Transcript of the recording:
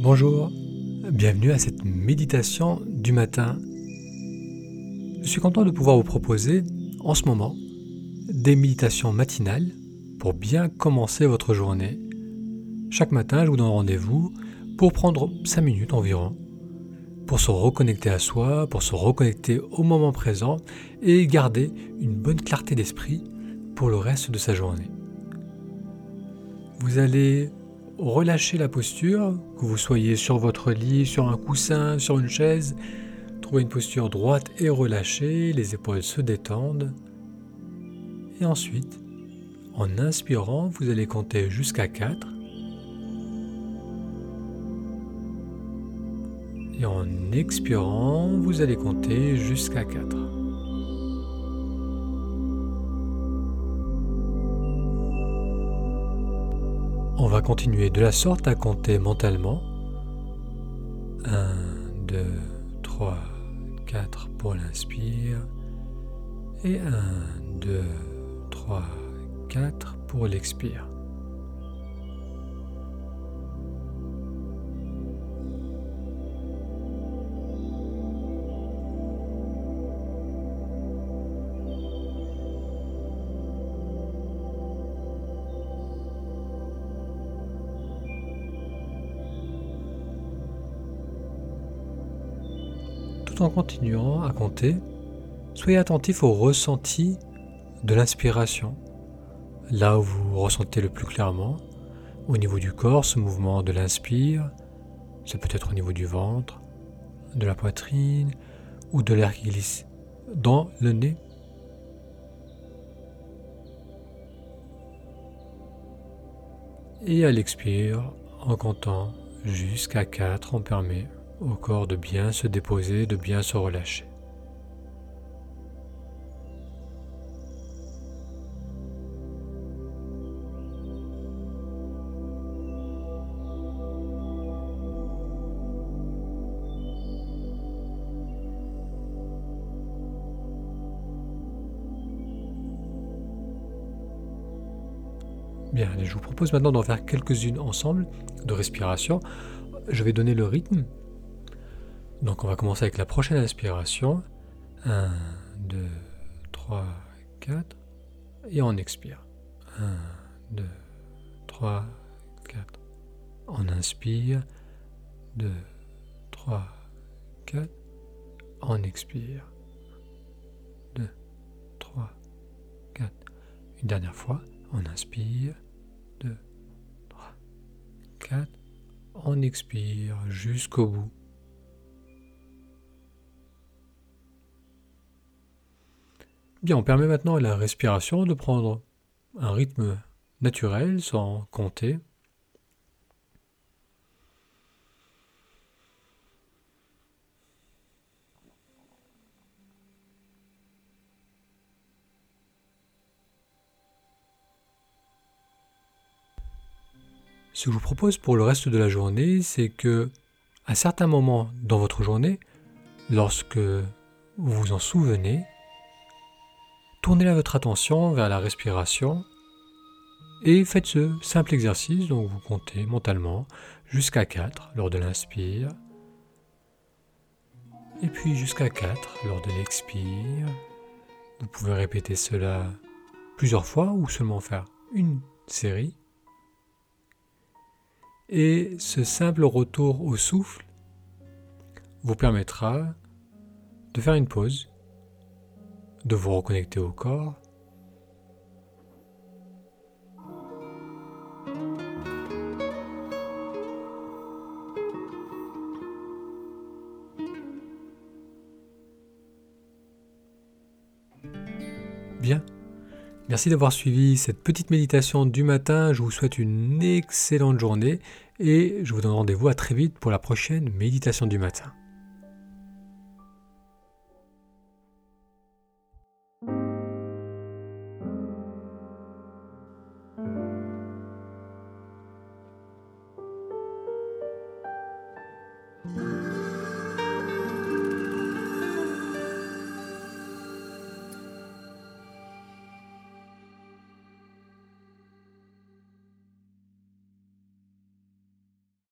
Bonjour, bienvenue à cette méditation du matin. Je suis content de pouvoir vous proposer en ce moment des méditations matinales pour bien commencer votre journée. Chaque matin, je vous donne rendez-vous pour prendre 5 minutes environ pour se reconnecter à soi, pour se reconnecter au moment présent et garder une bonne clarté d'esprit pour le reste de sa journée. Vous allez relâcher la posture, que vous soyez sur votre lit, sur un coussin, sur une chaise. Trouvez une posture droite et relâchée, les épaules se détendent. Et ensuite, en inspirant, vous allez compter jusqu'à 4. Et en expirant, vous allez compter jusqu'à 4. On va continuer de la sorte à compter mentalement. 1, 2, 3, 4 pour l'inspire. Et 1, 2, 3, 4 pour l'expire. En continuant à compter, soyez attentif au ressenti de l'inspiration, là où vous ressentez le plus clairement, au niveau du corps, ce mouvement de l'inspire, c'est peut-être au niveau du ventre, de la poitrine ou de l'air qui glisse dans le nez. Et à l'expire, en comptant jusqu'à 4, on permet au corps de bien se déposer, de bien se relâcher. Bien, je vous propose maintenant d'en faire quelques-unes ensemble de respiration. Je vais donner le rythme donc on va commencer avec la prochaine inspiration. 1, 2, 3, 4. Et on expire. 1, 2, 3, 4. On inspire. 2, 3, 4. On expire. 2, 3, 4. Une dernière fois. On inspire. 2, 3, 4. On expire jusqu'au bout. Bien, on permet maintenant à la respiration de prendre un rythme naturel sans compter. Ce que je vous propose pour le reste de la journée, c'est que à certains moments dans votre journée, lorsque vous vous en souvenez, Tournez là votre attention vers la respiration et faites ce simple exercice. Donc vous comptez mentalement jusqu'à 4 lors de l'inspire et puis jusqu'à 4 lors de l'expire. Vous pouvez répéter cela plusieurs fois ou seulement faire une série. Et ce simple retour au souffle vous permettra de faire une pause de vous reconnecter au corps. Bien. Merci d'avoir suivi cette petite méditation du matin. Je vous souhaite une excellente journée et je vous donne rendez-vous à très vite pour la prochaine méditation du matin.